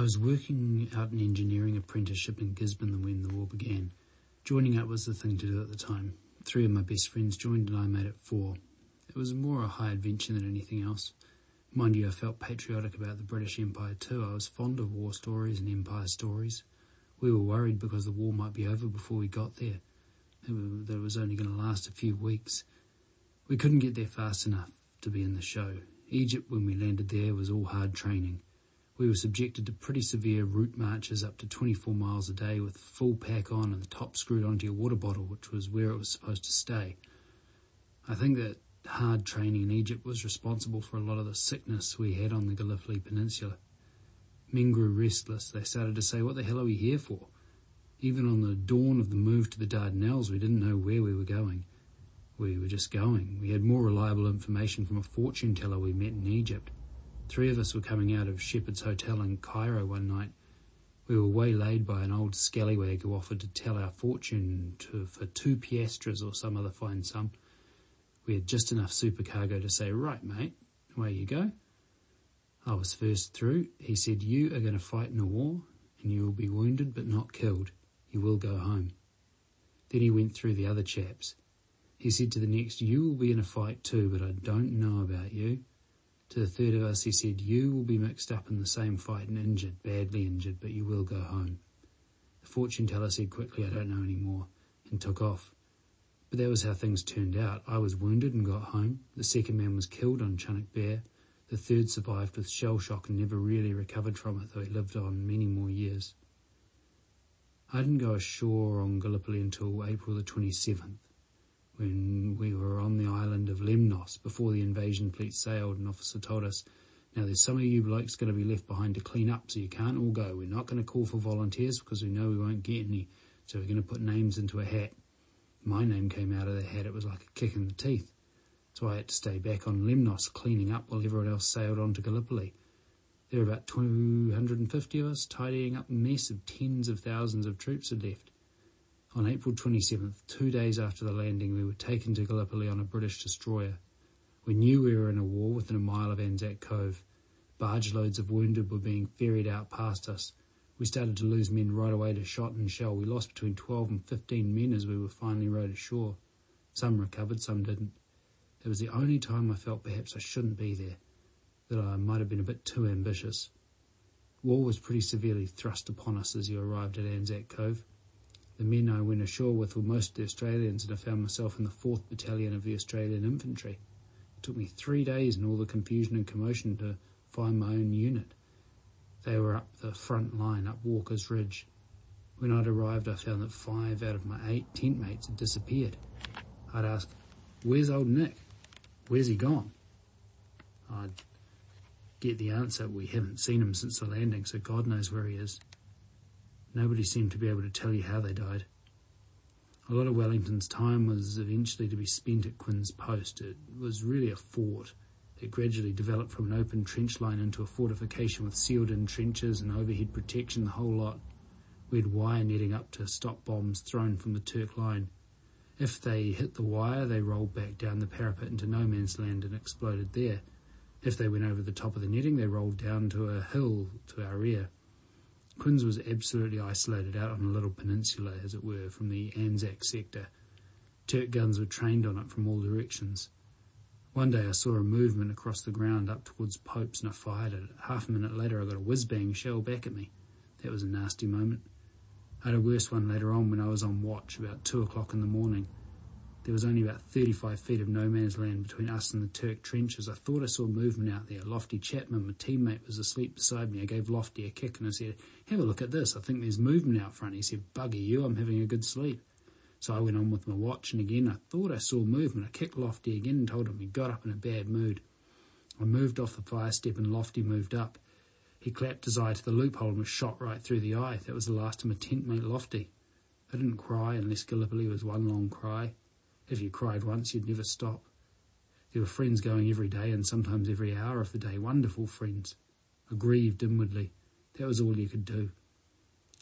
I was working out an engineering apprenticeship in Gisborne when the war began. Joining up was the thing to do at the time. Three of my best friends joined and I made it four. It was more a high adventure than anything else. Mind you, I felt patriotic about the British Empire too. I was fond of war stories and empire stories. We were worried because the war might be over before we got there, that it was only going to last a few weeks. We couldn't get there fast enough to be in the show. Egypt, when we landed there, was all hard training. We were subjected to pretty severe route marches up to 24 miles a day with full pack on and the top screwed onto your water bottle, which was where it was supposed to stay. I think that hard training in Egypt was responsible for a lot of the sickness we had on the Gallipoli Peninsula. Men grew restless. They started to say, what the hell are we here for? Even on the dawn of the move to the Dardanelles, we didn't know where we were going. We were just going. We had more reliable information from a fortune teller we met in Egypt. Three of us were coming out of Shepheard's Hotel in Cairo one night. We were waylaid by an old scallywag who offered to tell our fortune to, for two piastres or some other fine sum. We had just enough supercargo to say, right, mate, away you go. I was first through. He said, you are going to fight in a war and you will be wounded but not killed. You will go home. Then he went through the other chaps. He said to the next, you will be in a fight too, but I don't know about you. To the third of us, he said, You will be mixed up in the same fight and injured, badly injured, but you will go home. The fortune teller said quickly, I don't know any more, and took off. But that was how things turned out. I was wounded and got home. The second man was killed on Chunuk Bair. The third survived with shell shock and never really recovered from it, though he lived on many more years. I didn't go ashore on Gallipoli until April the 27th when we were on the island of Lemnos before the invasion fleet sailed, an officer told us, now there's some of you blokes going to be left behind to clean up, so you can't all go. We're not going to call for volunteers because we know we won't get any, so we're going to put names into a hat. My name came out of the hat. It was like a kick in the teeth. So I had to stay back on Lemnos cleaning up while everyone else sailed on to Gallipoli. There were about 250 of us tidying up a mess of tens of thousands of troops had left. On April 27th, two days after the landing, we were taken to Gallipoli on a British destroyer. We knew we were in a war within a mile of Anzac Cove. Barge loads of wounded were being ferried out past us. We started to lose men right away to shot and shell. We lost between 12 and 15 men as we were finally rowed ashore. Some recovered, some didn't. It was the only time I felt perhaps I shouldn't be there, that I might have been a bit too ambitious. War was pretty severely thrust upon us as you arrived at Anzac Cove. The men I went ashore with were mostly Australians, and I found myself in the 4th Battalion of the Australian Infantry. It took me three days and all the confusion and commotion to find my own unit. They were up the front line, up Walker's Ridge. When I'd arrived, I found that five out of my eight tent mates had disappeared. I'd ask, Where's old Nick? Where's he gone? I'd get the answer, We haven't seen him since the landing, so God knows where he is. Nobody seemed to be able to tell you how they died. A lot of Wellington's time was eventually to be spent at Quinn's Post. It was really a fort. It gradually developed from an open trench line into a fortification with sealed in trenches and overhead protection, the whole lot. We had wire netting up to stop bombs thrown from the Turk line. If they hit the wire, they rolled back down the parapet into no man's land and exploded there. If they went over the top of the netting, they rolled down to a hill to our rear. Quinns was absolutely isolated out on a little peninsula, as it were, from the Anzac sector. Turk guns were trained on it from all directions. One day I saw a movement across the ground up towards Pope's and I fired at it. Half a minute later I got a whiz-bang shell back at me. That was a nasty moment. I had a worse one later on when I was on watch about two o'clock in the morning. There was only about 35 feet of no man's land between us and the Turk trenches. I thought I saw movement out there. Lofty Chapman, my teammate, was asleep beside me. I gave Lofty a kick and I said, have a look at this. I think there's movement out front. He said, bugger you, I'm having a good sleep. So I went on with my watch and again I thought I saw movement. I kicked Lofty again and told him he got up in a bad mood. I moved off the fire step and Lofty moved up. He clapped his eye to the loophole and was shot right through the eye. That was the last of my tent mate Lofty. I didn't cry unless Gallipoli was one long cry. If you cried once, you'd never stop. There were friends going every day and sometimes every hour of the day, wonderful friends. Aggrieved inwardly. That was all you could do.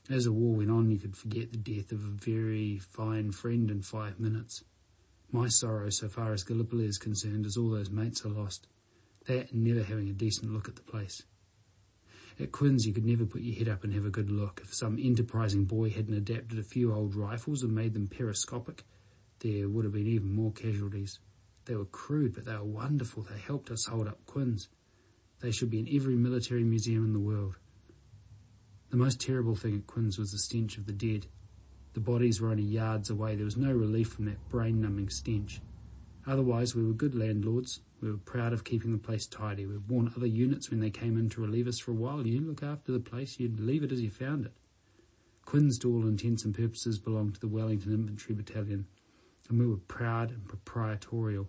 As the war went on, you could forget the death of a very fine friend in five minutes. My sorrow, so far as Gallipoli is concerned, is all those mates I lost. That and never having a decent look at the place. At Quinn's, you could never put your head up and have a good look. If some enterprising boy hadn't adapted a few old rifles and made them periscopic, there would have been even more casualties. They were crude, but they were wonderful. They helped us hold up Quinn's. They should be in every military museum in the world. The most terrible thing at Quinn's was the stench of the dead. The bodies were only yards away. There was no relief from that brain numbing stench. Otherwise, we were good landlords. We were proud of keeping the place tidy. We'd warn other units when they came in to relieve us for a while. You look after the place, you'd leave it as you found it. Quinn's, to all intents and purposes, belonged to the Wellington Infantry Battalion, and we were proud and proprietorial.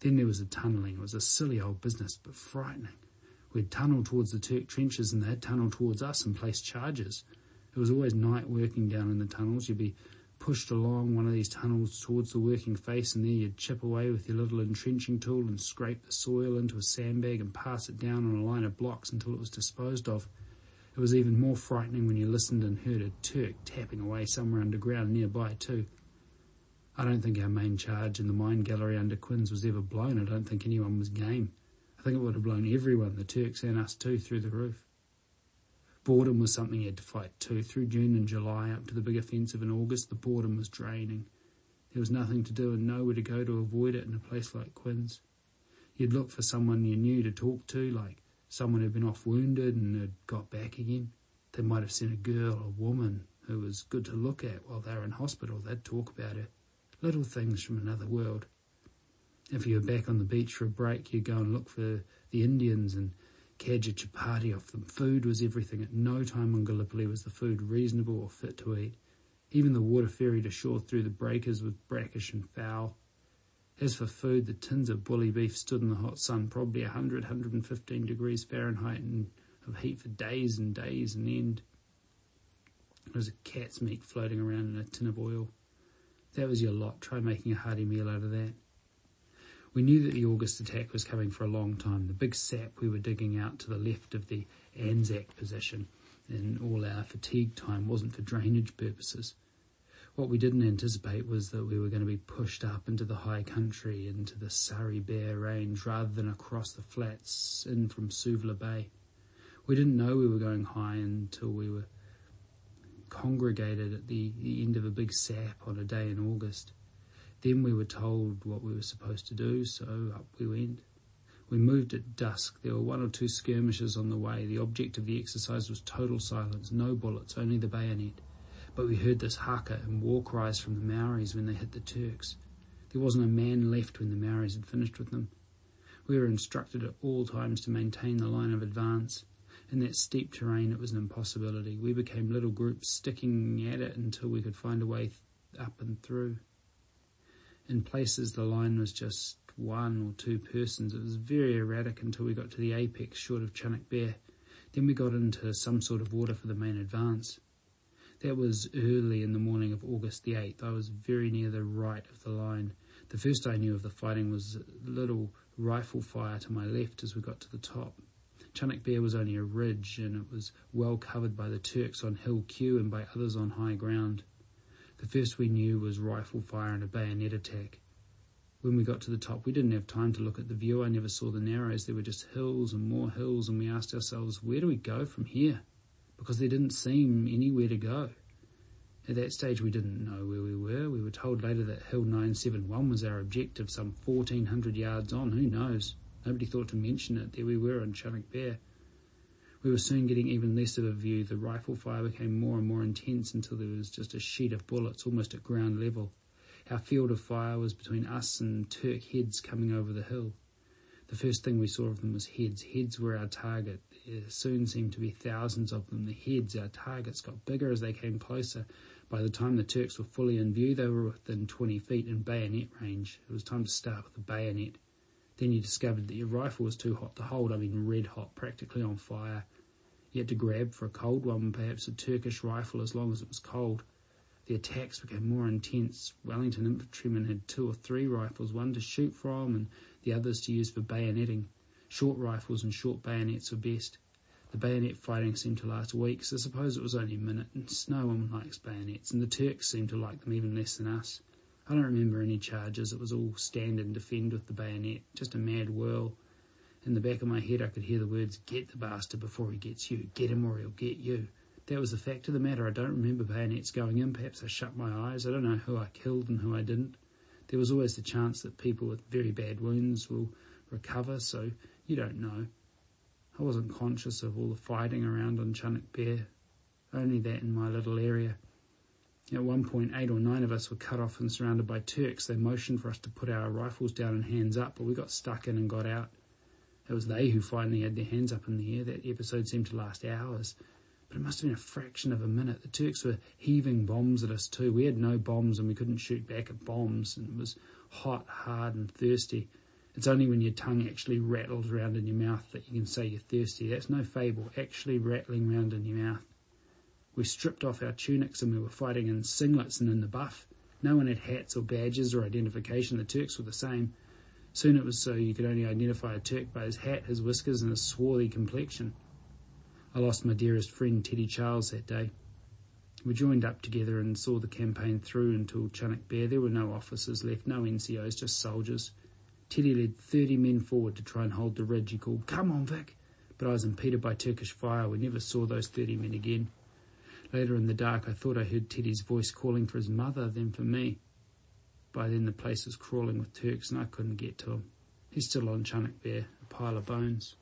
Then there was the tunnelling. It was a silly old business, but frightening. We'd tunnel towards the Turk trenches and they'd tunnel towards us and place charges. It was always night working down in the tunnels. You'd be pushed along one of these tunnels towards the working face and there you'd chip away with your little entrenching tool and scrape the soil into a sandbag and pass it down on a line of blocks until it was disposed of. It was even more frightening when you listened and heard a Turk tapping away somewhere underground nearby too. I don't think our main charge in the mine gallery under Quinn's was ever blown. I don't think anyone was game. I think it would have blown everyone, the Turks and us too, through the roof. Boredom was something you had to fight too. Through June and July up to the big offensive in August, the boredom was draining. There was nothing to do and nowhere to go to avoid it in a place like Quinn's. You'd look for someone you knew to talk to, like someone who'd been off wounded and had got back again. They might have seen a girl, a woman, who was good to look at while they were in hospital. They'd talk about her. Little things from another world. If you were back on the beach for a break, you'd go and look for the Indians and cadge a chapati off them. Food was everything. At no time on Gallipoli was the food reasonable or fit to eat. Even the water ferried ashore through the breakers was brackish and foul. As for food, the tins of bully beef stood in the hot sun, probably 100, 115 degrees Fahrenheit, and of heat for days and days and end. There was a cat's meat floating around in a tin of oil. That was your lot. Try making a hearty meal out of that. We knew that the August attack was coming for a long time. The big sap we were digging out to the left of the Anzac position in all our fatigue time wasn't for drainage purposes. What we didn't anticipate was that we were going to be pushed up into the high country, into the Sari Bair Range, rather than across the flats in from Suvla Bay. We didn't know we were going high until we were congregated at the, the end of a big sap on a day in August. Then we were told what we were supposed to do, so up we went. We moved at dusk. There were one or two skirmishes on the way. The object of the exercise was total silence, no bullets, only the bayonet. But we heard this haka and war cries from the Maoris when they hit the Turks. There wasn't a man left when the Maoris had finished with them. We were instructed at all times to maintain the line of advance. In that steep terrain, it was an impossibility. We became little groups sticking at it until we could find a way up and through. In places, the line was just one or two persons. It was very erratic until we got to the apex short of Chunuk Bair. Then we got into some sort of order for the main advance. That was early in the morning of August the 8th. I was very near the right of the line. The first I knew of the fighting was a little rifle fire to my left as we got to the top. Chunuk Bair was only a ridge, and it was well covered by the Turks on Hill Q and by others on high ground. The first we knew was rifle fire and a bayonet attack. When we got to the top, we didn't have time to look at the view. I never saw the narrows. There were just hills and more hills, and we asked ourselves, where do we go from here? Because there didn't seem anywhere to go. At that stage, we didn't know where we were. We were told later that Hill 971 was our objective, some 1400 yards on. Who knows? Nobody thought to mention it. There we were on Chunuk Bair. We were soon getting even less of a view. The rifle fire became more and more intense until there was just a sheet of bullets almost at ground level. Our field of fire was between us and Turk heads coming over the hill. The first thing we saw of them was heads. Heads were our target. There soon seemed to be thousands of them. The heads, our targets, got bigger as they came closer. By the time the Turks were fully in view, they were within 20 feet in bayonet range. It was time to start with the bayonet. Then you discovered that your rifle was too hot to hold, I mean red hot, practically on fire. You had to grab for a cold one, perhaps a Turkish rifle as long as it was cold. The attacks became more intense. Wellington infantrymen had two or three rifles, one to shoot from and the others to use for bayoneting. Short rifles and short bayonets were best. The bayonet fighting seemed to last weeks. I suppose it was only a minute, and no one likes bayonets, and the Turks seemed to like them even less than us. I don't remember any charges. It was all stand and defend with the bayonet, just a mad whirl. In the back of my head, I could hear the words, Get the bastard before he gets you. Get him or he'll get you. That was the fact of the matter. I don't remember bayonets going in. Perhaps I shut my eyes. I don't know who I killed and who I didn't. There was always the chance that people with very bad wounds will recover, so you don't know. I wasn't conscious of all the fighting around on Chunuk Bair, only that in my little area. At one point, eight or nine of us were cut off and surrounded by Turks. They motioned for us to put our rifles down and hands up, but we got stuck in and got out. It was they who finally had their hands up in the air. That episode seemed to last hours, but it must have been a fraction of a minute. The Turks were heaving bombs at us too. We had no bombs and we couldn't shoot back at bombs, and it was hot, hard, and thirsty. It's only when your tongue actually rattles around in your mouth that you can say you're thirsty. That's no fable, actually rattling around in your mouth. We stripped off our tunics and we were fighting in singlets and in the buff. No one had hats or badges or identification. The Turks were the same. Soon it was so you could only identify a Turk by his hat, his whiskers, and his swarthy complexion. I lost my dearest friend Teddy Charles that day. We joined up together and saw the campaign through until Chunuk Bair. There were no officers left, no NCOs, just soldiers. Teddy led 30 men forward to try and hold the ridge. He called, Come on, Vic! But I was impeded by Turkish fire. We never saw those 30 men again. Later in the dark, I thought I heard Teddy's voice calling for his mother, then for me. By then, the place was crawling with Turks, and I couldn't get to him. He's still on Chunuk Bair, a pile of bones.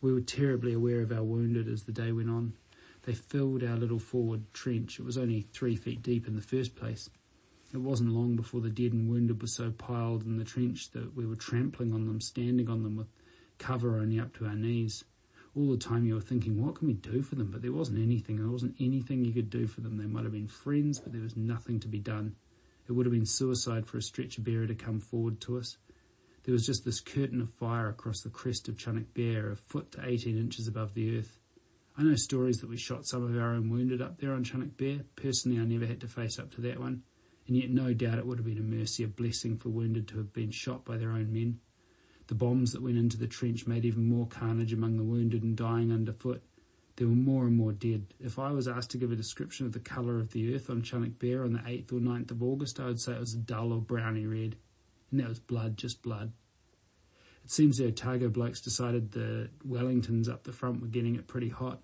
We were terribly aware of our wounded as the day went on. They filled our little forward trench. It was only three feet deep in the first place. It wasn't long before the dead and wounded were so piled in the trench that we were trampling on them, standing on them with cover only up to our knees. All the time you were thinking, what can we do for them? But there wasn't anything. There wasn't anything you could do for them. They might have been friends, but there was nothing to be done. It would have been suicide for a stretcher bearer to come forward to us. There was just this curtain of fire across the crest of Chunuk Bair, a foot to 18 inches above the earth. I know stories that we shot some of our own wounded up there on Chunuk Bair. Personally, I never had to face up to that one and yet no doubt it would have been a mercy, a blessing for wounded to have been shot by their own men. The bombs that went into the trench made even more carnage among the wounded and dying underfoot. There were more and more dead. If I was asked to give a description of the colour of the earth on Chunuk Bair on the 8th or 9th of August, I would say it was a dull or browny red. And that was blood, just blood. It seems the Otago blokes decided the Wellingtons up the front were getting it pretty hot.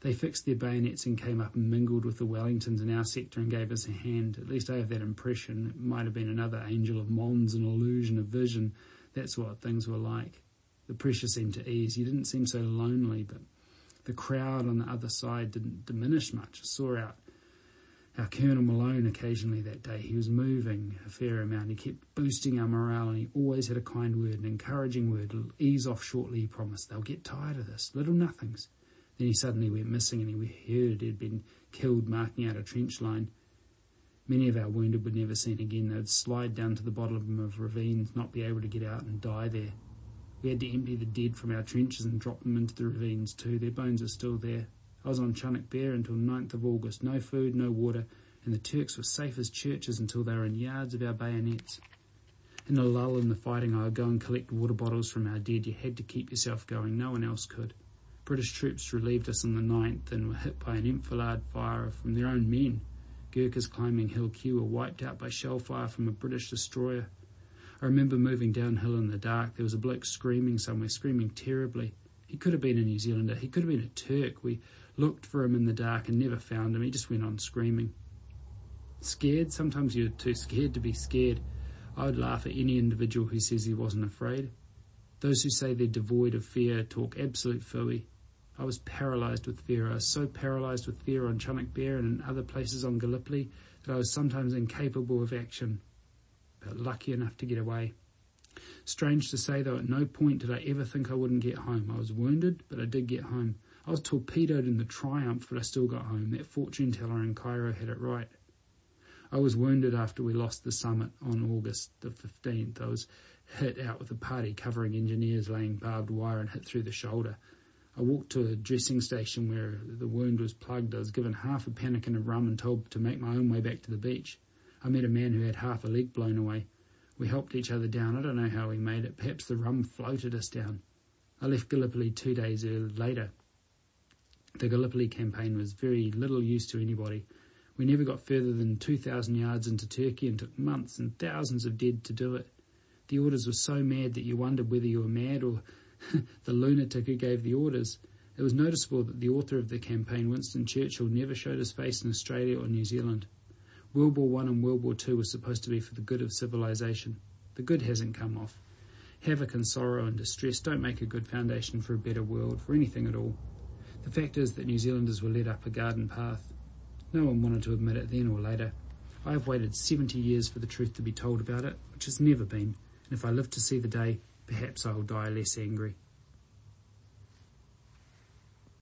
They fixed their bayonets and came up and mingled with the Wellingtons in our sector and gave us a hand. At least I have that impression. It might have been another angel of Mons, an illusion of vision. That's what things were like. The pressure seemed to ease. You didn't seem so lonely, but the crowd on the other side didn't diminish much. I saw out our Colonel Malone occasionally that day. He was moving a fair amount. He kept boosting our morale and he always had a kind word, an encouraging word. It'll ease off shortly, he promised. They'll get tired of this. Little nothings. Then he suddenly went missing and we heard he'd been killed marking out a trench line. Many of our wounded were never seen again. They'd slide down to the bottom of ravines, not be able to get out and die there. We had to empty the dead from our trenches and drop them into the ravines too. Their bones are still there. I was on Chunuk Bair until 9th of August. No food, no water, and the Turks were safe as churches until they were in yards of our bayonets. In a lull in the fighting, I would go and collect water bottles from our dead. You had to keep yourself going. No one else could. British troops relieved us on the 9th and were hit by an enfilade fire from their own men. Gurkhas climbing Hill Q were wiped out by shell fire from a British destroyer. I remember moving downhill in the dark. There was a bloke screaming somewhere, screaming terribly. He could have been a New Zealander. He could have been a Turk. We looked for him in the dark and never found him. He just went on screaming. Scared? Sometimes you're too scared to be scared. I would laugh at any individual who says he wasn't afraid. Those who say they're devoid of fear talk absolute phooey. I was paralysed with fear. I was so paralysed with fear on Chunuk Bair and in other places on Gallipoli that I was sometimes incapable of action, but lucky enough to get away. Strange to say, though, at no point did I ever think I wouldn't get home. I was wounded, but I did get home. I was torpedoed in the Triumph, but I still got home. That fortune teller in Cairo had it right. I was wounded after we lost the summit on August the 15th. I was hit out with a party covering engineers laying barbed wire and hit through the shoulder. I walked to a dressing station where the wound was plugged. I was given half a pannikin of rum and told to make my own way back to the beach. I met a man who had half a leg blown away. We helped each other down. I don't know how we made it. Perhaps the rum floated us down. I left Gallipoli two days later. The Gallipoli campaign was very little use to anybody. We never got further than 2,000 yards into Turkey and took months and thousands of dead to do it. The orders were so mad that you wondered whether you were mad or the lunatic who gave the orders. It was noticeable that the author of the campaign, Winston Churchill, never showed his face in Australia or New Zealand. World War One and World War Two were supposed to be for the good of civilization. The good hasn't come off. Havoc and sorrow and distress don't make a good foundation for a better world, for anything at all. The fact is that New Zealanders were led up a garden path. No one wanted to admit it then or later. I have waited 70 years for the truth to be told about it, which has never been, and if I live to see the day, perhaps I will die less angry.